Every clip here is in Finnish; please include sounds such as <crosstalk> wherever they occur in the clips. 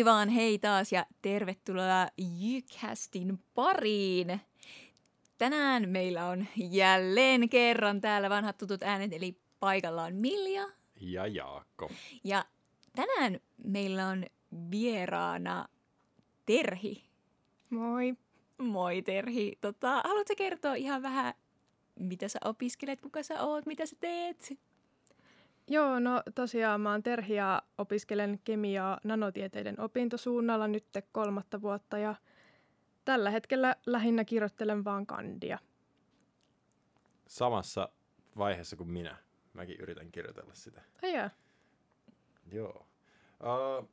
Hei vaan hei taas ja tervetuloa Jycastin pariin. Tänään meillä on jälleen kerran täällä vanhat tutut äänet, eli paikalla on Milja. Ja Jaakko. Ja tänään meillä on vieraana Terhi. Moi. Moi Terhi. Tota, haluatko kertoa ihan vähän, mitä sä opiskelet, kuka sä oot, mitä sä teet? Joo, no tosiaan mä oon Terhi ja opiskelen kemiaa nanotieteiden opintosuunnalla nyt kolmatta vuotta ja tällä hetkellä lähinnä kirjoittelen vaan kandia. Samassa vaiheessa kuin minä. Mäkin yritän kirjoitella sitä. Ai jaa. Joo. Uh,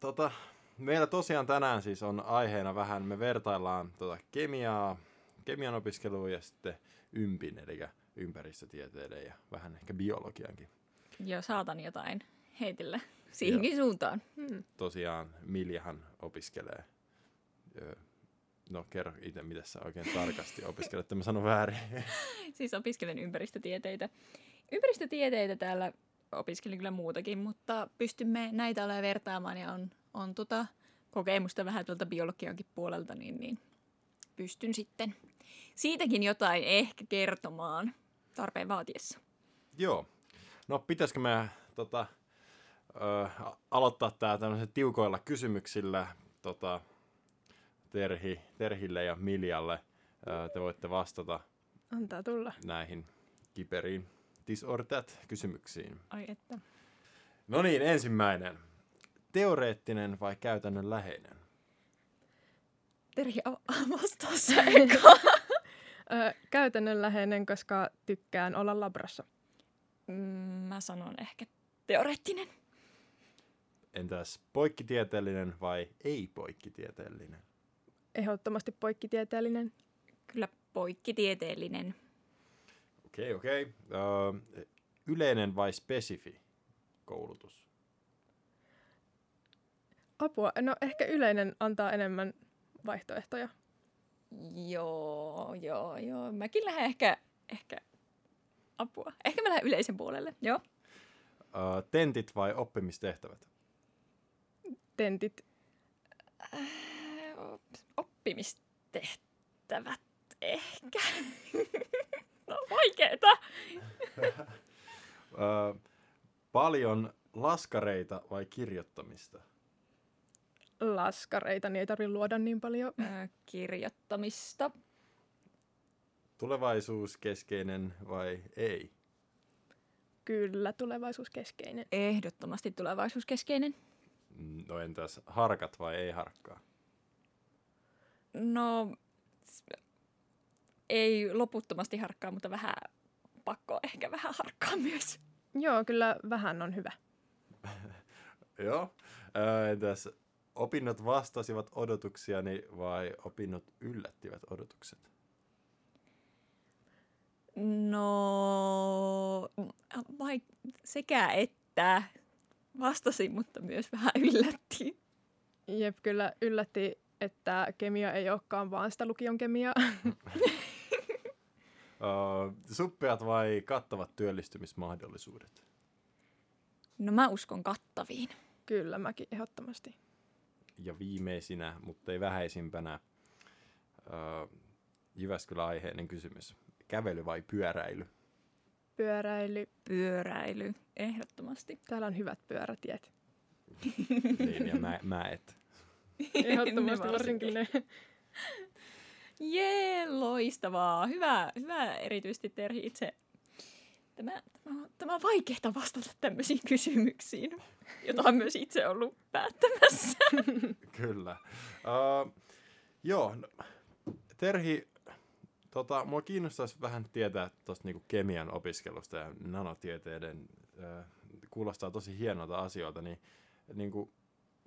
tota, meillä tosiaan tänään siis on aiheena vähän, me vertaillaan tota kemiaa, kemian opiskelua ja sitten ympin, eli ympäristötieteiden ja vähän ehkä biologiankin. Joo, saatan jotain heitillä siihenkin Joo. suuntaan. Hmm. Tosiaan Miljahan opiskelee, no kerro itse, mitä sä oikein tarkasti opiskelet, että mä sanon väärin. <laughs> siis opiskelen ympäristötieteitä. Ympäristötieteitä täällä opiskelin kyllä muutakin, mutta pystymme näitä olemaan vertaamaan ja on, on tota kokemusta vähän tuolta biologiankin puolelta, niin, niin pystyn sitten siitäkin jotain ehkä kertomaan tarpeen vaatiessa. Joo. No pitäisikö me tota, ö, aloittaa tämä tämmöisen tiukoilla kysymyksillä tota, Terhi, Terhille ja Miljalle. Ö, te voitte vastata Antaa tulla. näihin kiperiin this or that kysymyksiin. Ai että. No niin, ensimmäinen. Teoreettinen vai käytännön läheinen? Terhi, <laughs> vastaa sä eka. Ö, käytännönläheinen, koska tykkään olla labrassa. Mm, mä sanon ehkä teoreettinen. Entäs poikkitieteellinen vai ei-poikkitieteellinen? Ehdottomasti poikkitieteellinen. Kyllä poikkitieteellinen. Okei, okay, okei. Okay. Uh, yleinen vai spesifi koulutus? Apua. No ehkä yleinen antaa enemmän vaihtoehtoja. Joo, joo, joo. Mäkin lähden ehkä, ehkä apua. Ehkä mä lähden yleisen puolelle, joo. Uh, tentit vai oppimistehtävät? Tentit. Äh, oppimistehtävät ehkä. <laughs> no vaikeeta. <laughs> uh, paljon laskareita vai kirjoittamista? Laskareita, niin ei tarvitse luoda niin paljon. Ää, kirjoittamista. Tulevaisuuskeskeinen vai ei? Kyllä, tulevaisuuskeskeinen. Ehdottomasti tulevaisuuskeskeinen. No entäs harkat vai ei harkkaa? No, ei loputtomasti harkkaa, mutta vähän pakko ehkä vähän harkkaa myös. Joo, kyllä vähän on hyvä. <laughs> Joo. Äh, entäs opinnot vastasivat odotuksiani vai opinnot yllättivät odotukset? No, vai sekä että vastasi, mutta myös vähän yllätti. Jep, kyllä yllätti, että kemia ei olekaan vaan sitä lukion kemiaa. <laughs> uh, suppeat vai kattavat työllistymismahdollisuudet? No mä uskon kattaviin. Kyllä, mäkin ehdottomasti ja viimeisinä, mutta ei vähäisimpänä, äh, Jyväskylä-aiheinen kysymys. Kävely vai pyöräily? Pyöräily. Pyöräily, ehdottomasti. Täällä on hyvät pyörätiet. niin, ja mä, mä et. <laughs> Ehdottomasti varsinkin ne. Jee, loistavaa. Hyvä, hyvä erityisesti Terhi itse. Tämä, tämä, tämä on vaikeaa vastata tämmöisiin kysymyksiin jota on myös itse ollut päättämässä. <laughs> Kyllä. Uh, joo, no, Terhi, tota, mua kiinnostaisi vähän tietää tuosta niinku kemian opiskelusta ja nanotieteiden, uh, kuulostaa tosi hienolta asioilta, niin niinku,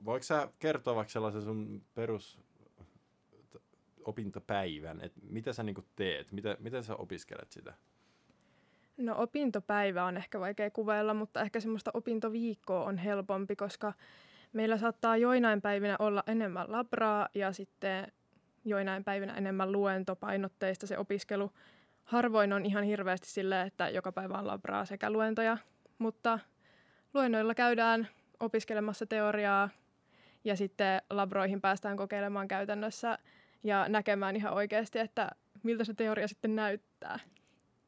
voiko sä kertoa vaikka sellaisen sun perus opintopäivän, että mitä sä niinku teet, mitä, miten sä opiskelet sitä? No opintopäivä on ehkä vaikea kuvailla, mutta ehkä semmoista opintoviikkoa on helpompi, koska meillä saattaa joinain päivinä olla enemmän labraa ja sitten joinain päivinä enemmän luentopainotteista se opiskelu. Harvoin on ihan hirveästi silleen, että joka päivä on labraa sekä luentoja, mutta luennoilla käydään opiskelemassa teoriaa ja sitten labroihin päästään kokeilemaan käytännössä ja näkemään ihan oikeasti, että miltä se teoria sitten näyttää.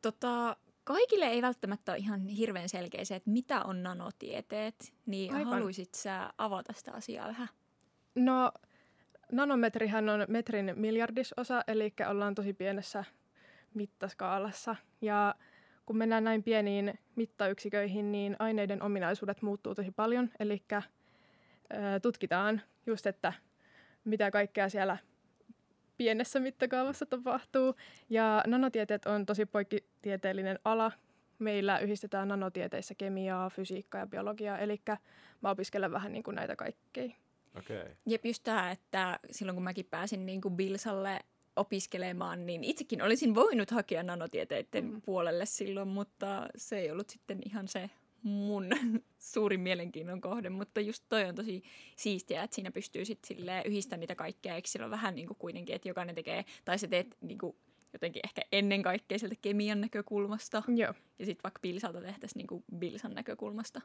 Tota, kaikille ei välttämättä ole ihan hirveän selkeä se, että mitä on nanotieteet, niin Aivan. haluaisit sä avata sitä asiaa vähän? No, nanometrihän on metrin miljardisosa, eli ollaan tosi pienessä mittaskaalassa. Ja kun mennään näin pieniin mittayksiköihin, niin aineiden ominaisuudet muuttuu tosi paljon. Eli tutkitaan just, että mitä kaikkea siellä pienessä mittakaavassa tapahtuu. Ja nanotieteet on tosi poikkitieteellinen ala. Meillä yhdistetään nanotieteissä kemiaa, fysiikkaa ja biologiaa, eli mä opiskelen vähän niin kuin näitä kaikkea. Okei. Okay. Jep, just tämä, että silloin kun mäkin pääsin niin kuin Bilsalle opiskelemaan, niin itsekin olisin voinut hakea nanotieteiden mm. puolelle silloin, mutta se ei ollut sitten ihan se mun <laughs> suurin mielenkiinnon kohde, mutta just toi on tosi siistiä, että siinä pystyy sitten yhdistämään niitä kaikkea, eikö sillä ole vähän niin kuin kuitenkin, että jokainen tekee, tai sä teet niin kuin jotenkin ehkä ennen kaikkea sieltä kemian näkökulmasta, Joo. ja sitten vaikka Bilsalta tehtäisiin niin kuin Bilsan näkökulmasta.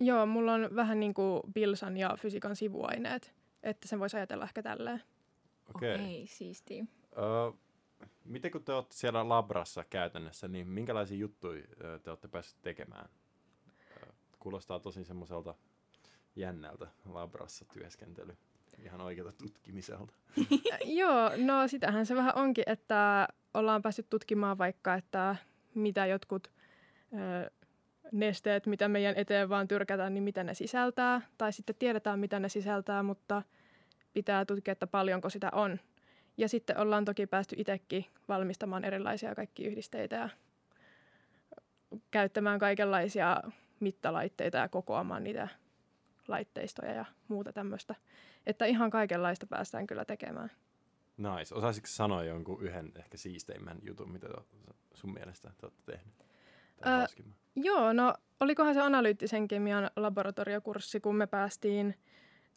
Joo, mulla on vähän niin kuin Bilsan ja fysiikan sivuaineet, että sen voisi ajatella ehkä tälleen. Okei. Okay. Okay, siistiä. Uh, miten kun te olette siellä labrassa käytännössä, niin minkälaisia juttuja te olette päässeet tekemään? Kuulostaa tosi semmoiselta jännältä labrassa työskentely. Ihan oikealta tutkimiselta. <laughs> Joo, no sitähän se vähän onkin, että ollaan päässyt tutkimaan vaikka, että mitä jotkut ö, nesteet, mitä meidän eteen vaan tyrkätään, niin mitä ne sisältää. Tai sitten tiedetään, mitä ne sisältää, mutta pitää tutkia, että paljonko sitä on. Ja sitten ollaan toki päästy itsekin valmistamaan erilaisia kaikki yhdisteitä ja käyttämään kaikenlaisia mittalaitteita ja kokoamaan niitä laitteistoja ja muuta tämmöistä. Että ihan kaikenlaista päästään kyllä tekemään. Nice. Osaisitko sanoa jonkun yhden ehkä siisteimmän jutun, mitä sun mielestä te olette tehnyt? Ää, joo, no olikohan se analyyttisen kemian laboratoriokurssi, kun me päästiin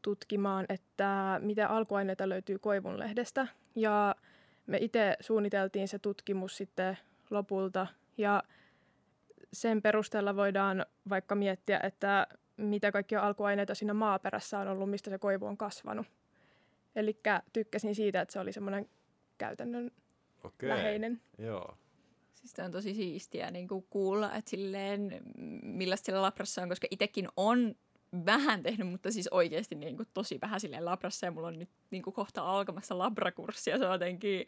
tutkimaan, että mitä alkuaineita löytyy koivunlehdestä. Ja me itse suunniteltiin se tutkimus sitten lopulta ja sen perusteella voidaan vaikka miettiä, että mitä kaikkia alkuaineita siinä maaperässä on ollut, mistä se koivu on kasvanut. Eli tykkäsin siitä, että se oli semmoinen käytännön Okei. läheinen. Joo. Siis on tosi siistiä niin kuin kuulla, että silleen, millaista siellä labrassa on, koska itsekin on vähän tehnyt, mutta siis oikeasti niin kuin tosi vähän silleen labrassa ja mulla on nyt niin kuin kohta alkamassa labrakurssia. Se on jotenkin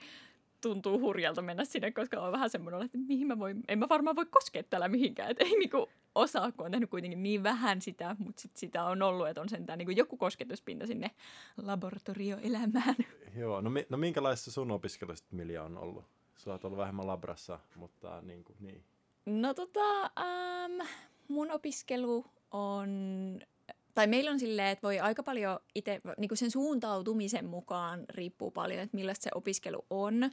tuntuu hurjalta mennä sinne, koska on vähän semmoinen, että mihin mä voin, en mä varmaan voi koskea täällä mihinkään, että ei niinku osaa, kun on tehnyt kuitenkin niin vähän sitä, mutta sit sitä on ollut, että on sentään niinku joku kosketuspinta sinne laboratorioelämään. Joo, no, mi- no minkälaista sun opiskelusta Milja on ollut? Sä oot ollut vähemmän labrassa, mutta niin kuin, niin. No tota, ähm, mun opiskelu on tai meillä on silleen, että voi aika paljon itse, niin sen suuntautumisen mukaan riippuu paljon, että millaista se opiskelu on.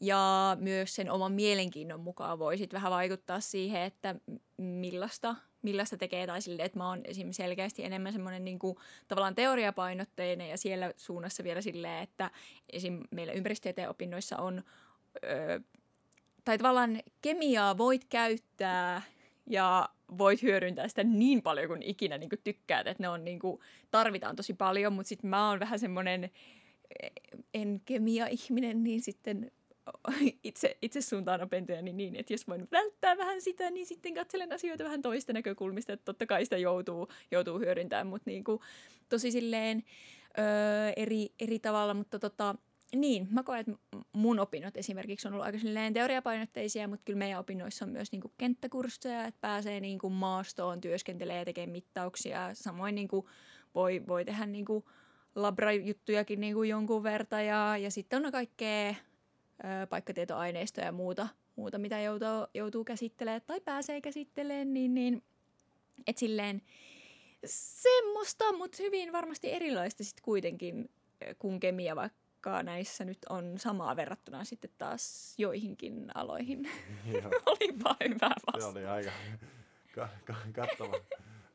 Ja myös sen oman mielenkiinnon mukaan voi sitten vähän vaikuttaa siihen, että millaista, millaista tekee. Tai silleen, että mä oon esimerkiksi selkeästi enemmän semmoinen niin kuin, tavallaan teoriapainotteinen ja siellä suunnassa vielä silleen, että esim. meillä ympäristötieteen opinnoissa on, öö, tai tavallaan kemiaa voit käyttää ja voit hyödyntää sitä niin paljon kuin ikinä niin kuin tykkäät, että ne on niin kuin, tarvitaan tosi paljon, mutta sitten mä oon vähän semmoinen en kemia-ihminen, niin sitten <laughs> itse, itse suuntaan opintoja niin, niin, että jos voin välttää vähän sitä, niin sitten katselen asioita vähän toista näkökulmista, että totta kai sitä joutuu, joutuu hyödyntämään, mutta niin kuin, tosi silleen öö, eri, eri tavalla, mutta tota, niin, mä koen, että mun opinnot esimerkiksi on ollut aika teoriapainotteisia, mutta kyllä meidän opinnoissa on myös niinku kenttäkursseja, että pääsee niinku maastoon, työskentelee ja tekee mittauksia. Samoin niinku voi, voi tehdä niinku labra-juttujakin niinku jonkun verta ja, ja sitten on kaikkea paikkatietoaineistoja ja muuta, muuta mitä joutuu, joutuu käsittelemään tai pääsee käsittelemään, niin, niin et silleen semmoista, mutta hyvin varmasti erilaista sitten kuitenkin kuin kemia, vaikka vaikka näissä nyt on samaa verrattuna sitten taas joihinkin aloihin. <laughs> <laughs> Olipa hyvä vastaus. Se oli aika ka- ka- kattava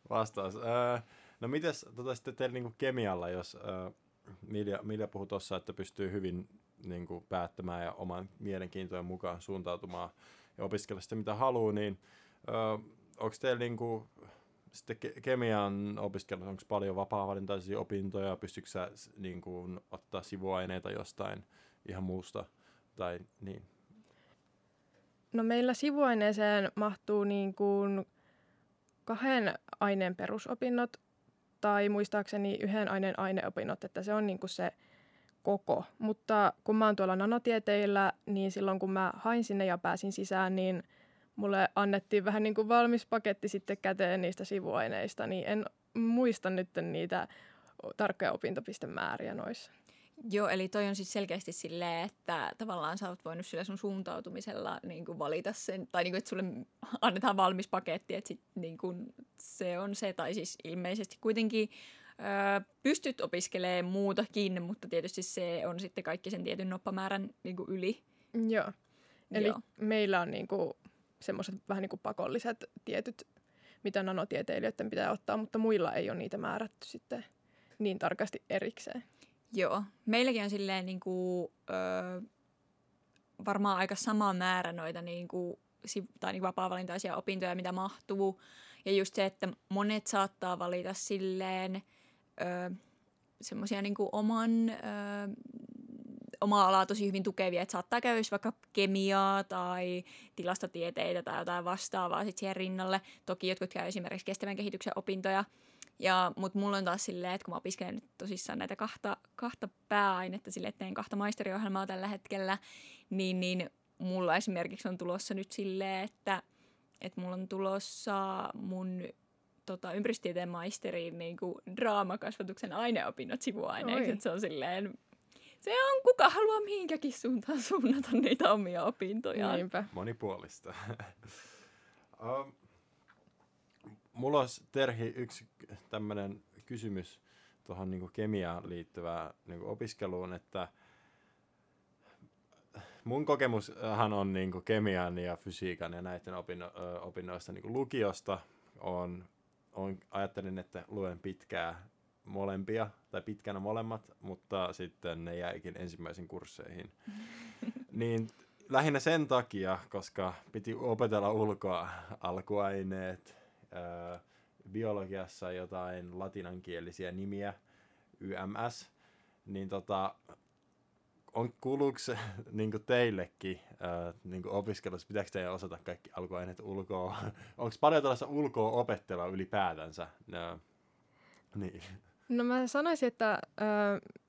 vastaus. Öö, no mites tota sitten teillä niinku kemialla, jos öö, Milja, Milja puhui tuossa, että pystyy hyvin niinku, päättämään ja oman mielenkiintojen mukaan suuntautumaan ja opiskella sitä mitä haluaa, niin öö, onko teillä niinku, sitten ke- kemian opiskelussa onko paljon vapaa-valintaisia opintoja? Pystyykö sä niin kuin, ottaa sivuaineita jostain ihan muusta? Tai niin. No meillä sivuaineeseen mahtuu niin kuin kahden aineen perusopinnot tai muistaakseni yhden aineen aineopinnot, että se on niin kuin se koko. Mutta kun mä oon tuolla nanotieteillä, niin silloin kun mä hain sinne ja pääsin sisään, niin mulle annettiin vähän niin kuin valmis paketti sitten käteen niistä sivuaineista, niin en muista nyt niitä tarkkoja opintopistemääriä noissa. Joo, eli toi on siis selkeästi silleen, että tavallaan sä oot voinut sillä sun suuntautumisella niin kuin valita sen, tai niin kuin, että sulle annetaan valmis paketti, että sit, niin kuin, se on se, tai siis ilmeisesti kuitenkin ö, pystyt opiskelemaan muutakin, mutta tietysti se on sitten kaikki sen tietyn noppamäärän niin kuin yli. Joo. Eli Joo. meillä on niinku semmoiset vähän niinku pakolliset tietyt, mitä nanotieteilijöiden pitää ottaa, mutta muilla ei ole niitä määrätty sitten niin tarkasti erikseen. Joo, meilläkin on silleen niin kuin, ö, varmaan aika sama määrä noita niin kuin, tai niin vapaa-valintaisia opintoja, mitä mahtuu. Ja just se, että monet saattaa valita silleen semmoisia niin oman, ö, omaa alaa tosi hyvin tukevia, että saattaa käydä vaikka kemiaa tai tilastotieteitä tai jotain vastaavaa sitten siihen rinnalle. Toki jotkut käy esimerkiksi kestävän kehityksen opintoja, ja, mutta mulla on taas silleen, että kun mä opiskelen nyt tosissaan näitä kahta, kahta pääainetta silleen, että teen kahta maisteriohjelmaa tällä hetkellä, niin, niin mulla esimerkiksi on tulossa nyt silleen, että, että mulla on tulossa mun tota, ympäristötieteen maisteriin niin kuin draamakasvatuksen aineopinnot sivuaineeksi. Että se on silleen, se on kuka haluaa mihinkäkin suuntaan suunnata niitä omia opintojaan. Niinpä. Monipuolista. <laughs> um, mulla olisi Terhi yksi tämmöinen kysymys tuohon niinku kemiaan liittyvään niinku opiskeluun, että mun kokemushan on niinku kemian ja fysiikan ja näiden opinno, opinnoista niinku lukiosta. On, on, ajattelin, että luen pitkää molempia, tai pitkänä molemmat, mutta sitten ne jäikin ensimmäisiin kursseihin. <laughs> niin lähinnä sen takia, koska piti opetella ulkoa alkuaineet, ää, biologiassa jotain latinankielisiä nimiä, YMS, niin tota, on, kuuluuko se <laughs> niin teillekin ää, niin opiskelussa, pitääkö teidän osata kaikki alkuaineet ulkoa? <laughs> Onko paljon tällaista ulkoa opettelua ylipäätänsä? No, niin. No mä sanoisin, että ö,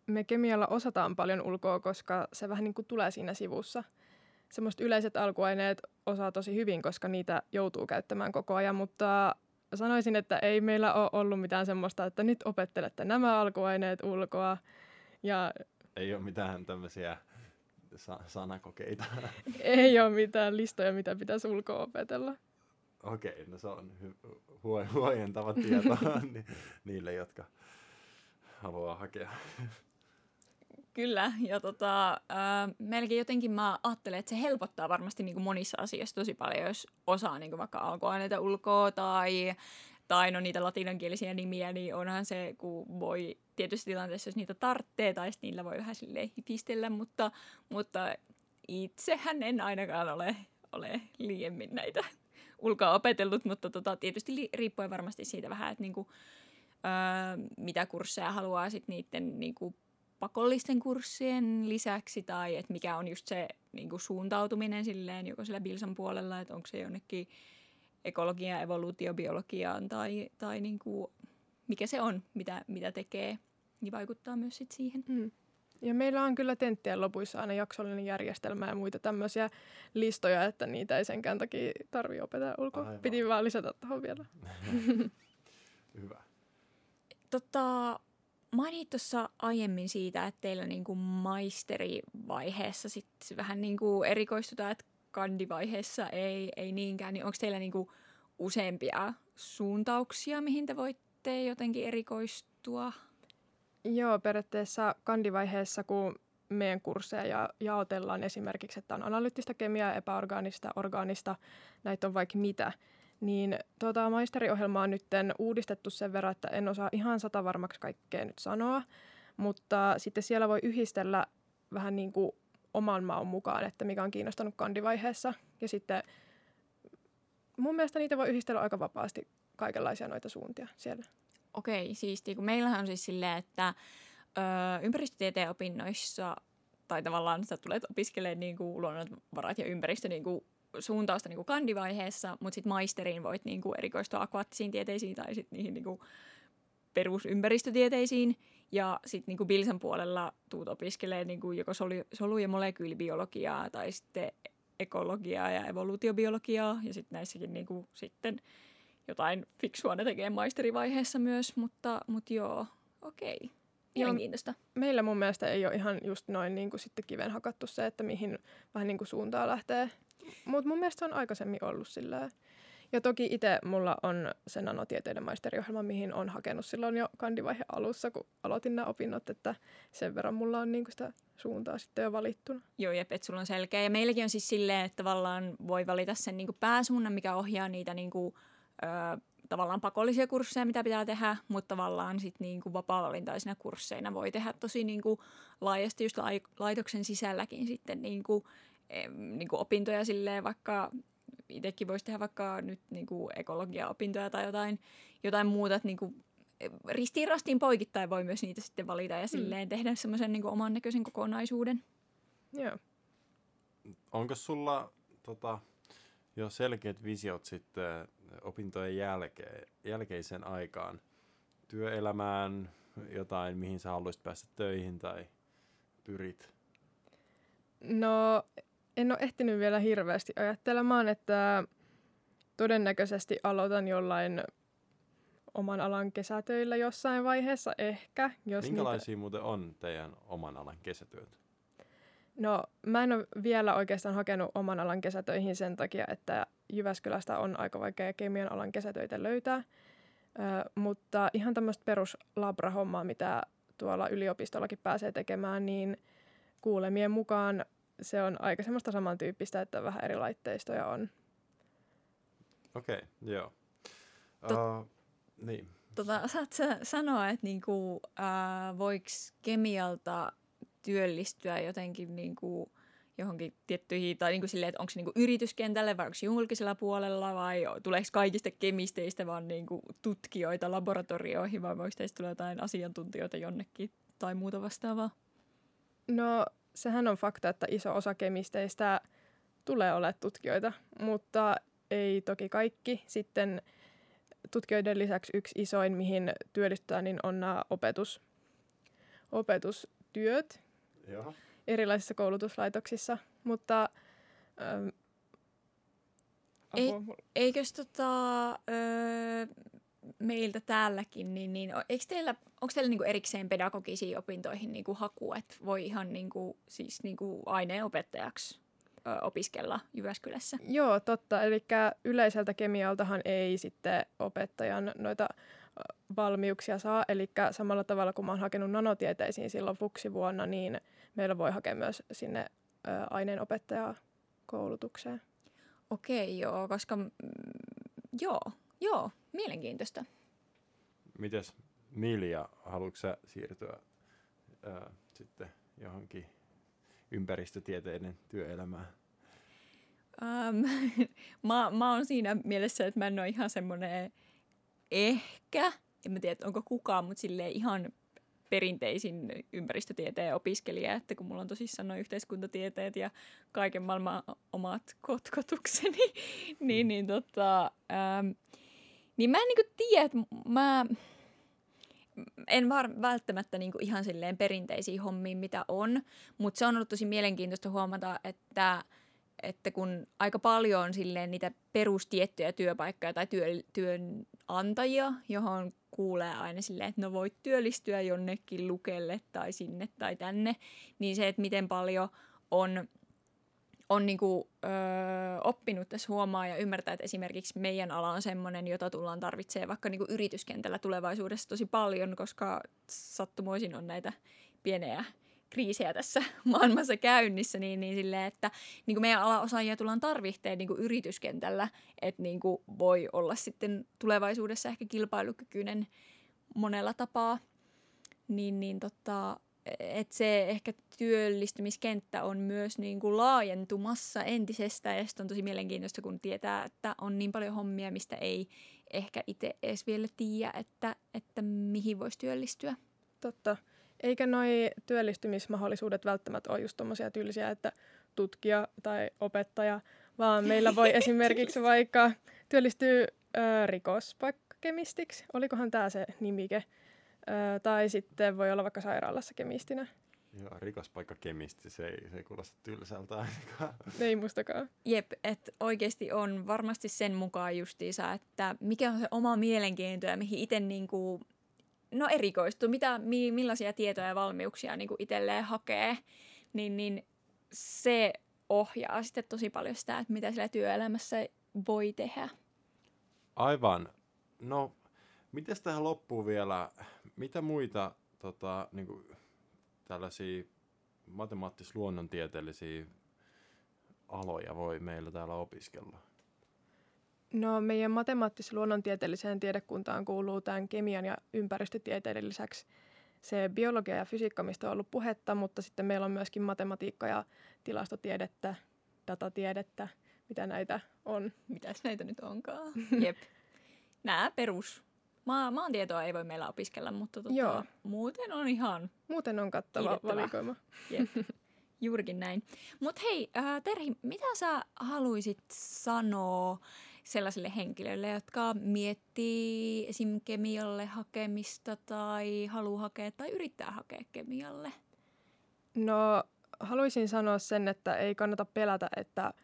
me kemialla osataan paljon ulkoa, koska se vähän niin kuin tulee siinä sivussa. Semmoiset yleiset alkuaineet osaa tosi hyvin, koska niitä joutuu käyttämään koko ajan, mutta sanoisin, että ei meillä ole ollut mitään semmoista, että nyt opettelette nämä alkuaineet ulkoa. Ja Ei ole mitään tämmöisiä sa- sanakokeita. <laughs> ei ole mitään listoja, mitä pitäisi ulkoa opetella. Okei, no se on hy- huo- huojentava tieto <laughs> ni- niille, jotka haluaa hakea. Kyllä, ja tota, äh, melkein jotenkin mä ajattelen, että se helpottaa varmasti niin kuin monissa asioissa tosi paljon, jos osaa niin kuin vaikka alkuaineita ulkoa tai, tai no niitä latinankielisiä nimiä, niin onhan se, kun voi tietysti tilanteessa, jos niitä tarttee tai sitten niillä voi vähän silleen hifistellä, mutta, mutta itsehän en ainakaan ole, ole liiemmin näitä ulkoa opetellut, mutta tota, tietysti riippuen varmasti siitä vähän, että niinku, öö, mitä kursseja haluaa sitten niiden niinku, pakollisten kurssien lisäksi tai että mikä on just se niinku, suuntautuminen silleen joko sillä Bilsan puolella, että onko se jonnekin ekologiaan, evoluutiobiologiaan tai, tai niinku, mikä se on, mitä, mitä tekee, niin vaikuttaa myös sit siihen. Mm. Ja meillä on kyllä tenttien lopuissa aina jaksollinen järjestelmä ja muita tämmöisiä listoja, että niitä ei senkään takia tarvitse opetella ulkoa. Piti vaan lisätä tuohon vielä. <laughs> Hyvä. Tota, mainit tuossa aiemmin siitä, että teillä niinku maisterivaiheessa sit vähän niinku erikoistutaan, että kandivaiheessa ei, ei niinkään. Niin onko teillä niinku useampia suuntauksia, mihin te voitte jotenkin erikoistua? Joo, periaatteessa kandivaiheessa, kun meidän kursseja ja jaotellaan esimerkiksi, että on analyyttistä kemiaa, epäorgaanista, orgaanista, näitä on vaikka mitä, niin tuota maisteriohjelmaa on nyt uudistettu sen verran, että en osaa ihan sata varmaksi kaikkea nyt sanoa, mutta sitten siellä voi yhdistellä vähän niin kuin oman maun mukaan, että mikä on kiinnostanut kandivaiheessa. Ja sitten mun mielestä niitä voi yhdistellä aika vapaasti kaikenlaisia noita suuntia siellä. Okei, siistiä. Kun meillähän on siis silleen, että ö, ympäristötieteen opinnoissa, tai tavallaan sä tulet opiskelemaan niin kuin luonnonvarat ja ympäristö niin kuin suuntausta niin kuin kandivaiheessa, mutta sitten maisteriin voit niin kuin erikoistua akvaattisiin tieteisiin tai sitten niihin niin kuin perusympäristötieteisiin. Ja sitten niin Bilsan puolella tuut opiskelemaan niin kuin joko solu- solu- ja molekyylibiologiaa tai sitten ekologiaa ja evoluutiobiologiaa. Ja sitten näissäkin niin kuin, sitten jotain fiksua ne tekee maisterivaiheessa myös, mutta, mutta joo, okei. Mielenkiintoista. Meillä mun mielestä ei ole ihan just noin niin kuin sitten kiven hakattu se, että mihin vähän niin kuin suuntaan lähtee. Mutta mun mielestä on aikaisemmin ollut sillä ja toki itse mulla on se nanotieteiden maisteriohjelma, mihin on hakenut silloin jo kandivaiheen alussa, kun aloitin nämä opinnot, että sen verran mulla on niinku sitä suuntaa sitten jo valittuna. Joo, jep, että sulla on selkeä. Ja meilläkin on siis silleen, että tavallaan voi valita sen niinku pääsuunnan, mikä ohjaa niitä niinku, ö, tavallaan pakollisia kursseja, mitä pitää tehdä, mutta tavallaan sitten niinku vapaa-valintaisina kursseina voi tehdä tosi niinku laajasti just laitoksen sisälläkin sitten niinku, niinku opintoja silleen vaikka itsekin voisi tehdä vaikka nyt niin kuin ekologia-opintoja tai jotain, jotain muuta, että niin kuin ristiin rastiin poikittain voi myös niitä sitten valita ja mm. silleen tehdä semmoisen niin oman näköisen kokonaisuuden. Joo. Onko sulla tota, jo selkeät visiot sitten opintojen jälkeen, jälkeisen aikaan, työelämään, jotain, mihin sä haluaisit päästä töihin tai pyrit? No en ole ehtinyt vielä hirveästi ajattelemaan, että todennäköisesti aloitan jollain oman alan kesätöillä jossain vaiheessa ehkä. Jos Minkälaisia niitä... muuten on teidän oman alan kesätyöt? No mä en ole vielä oikeastaan hakenut oman alan kesätöihin sen takia, että Jyväskylästä on aika vaikea kemian alan kesätöitä löytää. Ö, mutta ihan tämmöistä peruslabrahommaa, mitä tuolla yliopistollakin pääsee tekemään, niin kuulemien mukaan se on aika semmoista samantyyppistä, että vähän eri laitteistoja on. Okei, okay, joo. Tot, uh, niin. Tota, osaat sä sanoa, että niinku, uh, voiko kemialta työllistyä jotenkin niinku, johonkin tiettyihin, tai niinku silleen, että onko se niinku yrityskentälle vai onko se julkisella puolella vai tuleeko kaikista kemisteistä vaan niinku tutkijoita laboratorioihin vai voiko teistä tulla jotain asiantuntijoita jonnekin tai muuta vastaavaa? No sehän on fakta, että iso osa kemisteistä tulee olemaan tutkijoita, mutta ei toki kaikki. Sitten tutkijoiden lisäksi yksi isoin, mihin työllistytään, niin on nämä opetus, opetustyöt Joo. erilaisissa koulutuslaitoksissa. Mutta ähm, ei, eikös tota, öö, meiltä täälläkin, niin, niin eikö teillä, onko teillä niinku erikseen pedagogisiin opintoihin niinku haku, että voi ihan niinku, siis niinku aineenopettajaksi ö, opiskella Jyväskylässä? Joo, totta. Eli yleiseltä kemialtahan ei sitten opettajan noita valmiuksia saa. Eli samalla tavalla kuin mä oon hakenut nanotieteisiin silloin vuonna, niin meillä voi hakea myös sinne ö, aineenopettajaa koulutukseen. Okei, joo, koska mm, joo, Joo, mielenkiintoista. Mites Milja, haluatko sä siirtyä ää, sitten johonkin ympäristötieteiden työelämään? Um, <laughs> mä, mä oon siinä mielessä, että mä en ole ihan semmoinen ehkä, en mä tiedä, onko kukaan, mutta sille ihan perinteisin ympäristötieteen opiskelija, että kun mulla on tosissaan noin yhteiskuntatieteet ja kaiken maailman omat kotkotukseni, <laughs> niin, niin tota, ähm, niin mä en niinku tiedä, että mä en var, välttämättä niinku ihan silleen perinteisiin hommiin, mitä on, mutta se on ollut tosi mielenkiintoista huomata, että, että kun aika paljon on silleen niitä perustiettyjä työpaikkoja tai työ, työnantajia, johon kuulee aina silleen, että no voit työllistyä jonnekin lukelle tai sinne tai tänne, niin se, että miten paljon on on niinku, ö, oppinut tässä huomaa ja ymmärtää, että esimerkiksi meidän ala on sellainen, jota tullaan tarvitsemaan vaikka niinku yrityskentällä tulevaisuudessa tosi paljon, koska sattumoisin on näitä pieniä kriisejä tässä <laughs> maailmassa käynnissä, niin, niin silleen, että niin kuin meidän alaosaajia tullaan tarvitsemaan niin kuin yrityskentällä, että niin kuin voi olla sitten tulevaisuudessa ehkä kilpailukykyinen monella tapaa. Niin, niin tota, että se ehkä työllistymiskenttä on myös niin kuin laajentumassa entisestään ja on tosi mielenkiintoista, kun tietää, että on niin paljon hommia, mistä ei ehkä itse edes vielä tiedä, että, että mihin voisi työllistyä. Totta. Eikä noi työllistymismahdollisuudet välttämättä ole just tommosia tyylisiä, että tutkija tai opettaja, vaan meillä voi <laughs> esimerkiksi vaikka työllistyä ö, rikospaikkakemistiksi. Olikohan tämä se nimike? Ö, tai sitten voi olla vaikka sairaalassa kemistinä. Joo, rikospaikka kemisti, se ei, se ei kuulosta tylsältä ainakaan. <laughs> Ei mustakaan. Jep, että oikeasti on varmasti sen mukaan justiinsa, että mikä on se oma mielenkiinto ja mihin itse niinku, no erikoistuu, mitä, mi, millaisia tietoja ja valmiuksia niinku itselleen hakee, niin, niin se ohjaa sitten tosi paljon sitä, että mitä siellä työelämässä voi tehdä. Aivan. No, miten tähän loppuu vielä, mitä muita tota, niin kuin, tällaisia matemaattis-luonnontieteellisiä aloja voi meillä täällä opiskella? No meidän matemaattis-luonnontieteelliseen tiedekuntaan kuuluu tämän kemian ja ympäristötieteiden lisäksi se biologia ja fysiikka, mistä on ollut puhetta, mutta sitten meillä on myöskin matematiikka ja tilastotiedettä, datatiedettä, mitä näitä on. Mitäs näitä nyt onkaan? <laughs> Jep. Nämä perus. Maa, maantietoa ei voi meillä opiskella, mutta tota, Joo. muuten on ihan Muuten on kattava Kiitettävää. valikoima. <laughs> Jep. Juurikin näin. Mutta hei, äh, Terhi, mitä sä haluaisit sanoa sellaisille henkilöille, jotka miettii esim. kemialle hakemista tai haluaa hakea tai yrittää hakea kemialle? No haluaisin sanoa sen, että ei kannata pelätä, että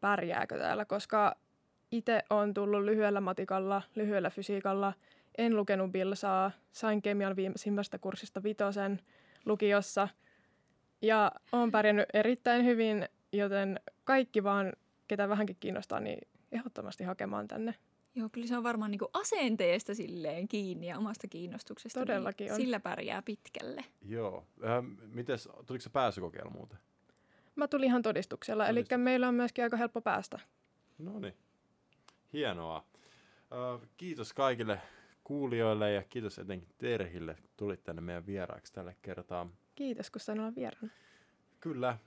pärjääkö täällä, koska itse on tullut lyhyellä matikalla, lyhyellä fysiikalla, en lukenut bilsaa, sain kemian viimeisimmästä kurssista vitosen lukiossa ja olen pärjännyt erittäin hyvin, joten kaikki vaan, ketä vähänkin kiinnostaa, niin ehdottomasti hakemaan tänne. Joo, kyllä se on varmaan niinku asenteesta silleen kiinni ja omasta kiinnostuksesta. Todellakin niin on. Sillä pärjää pitkälle. Joo. Ähm, mites, tuliko se pääsykokeilla muuten? Mä tulin ihan todistuksella, eli meillä on myöskin aika helppo päästä. No niin. Hienoa. Äh, kiitos kaikille kuulijoille ja kiitos etenkin Terhille, kun tulit tänne meidän vieraaksi tällä kertaa. Kiitos, kun sain olla vieraana. Kyllä.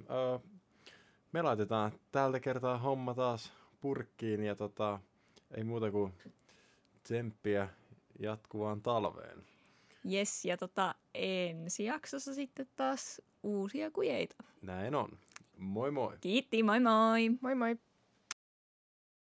Me laitetaan tältä kertaa homma taas purkkiin ja tota, ei muuta kuin tsemppiä jatkuvaan talveen. Yes, ja tota, ensi jaksossa sitten taas uusia kujeita. Näin on. Moi moi! Kiitti, moi moi! Moi moi!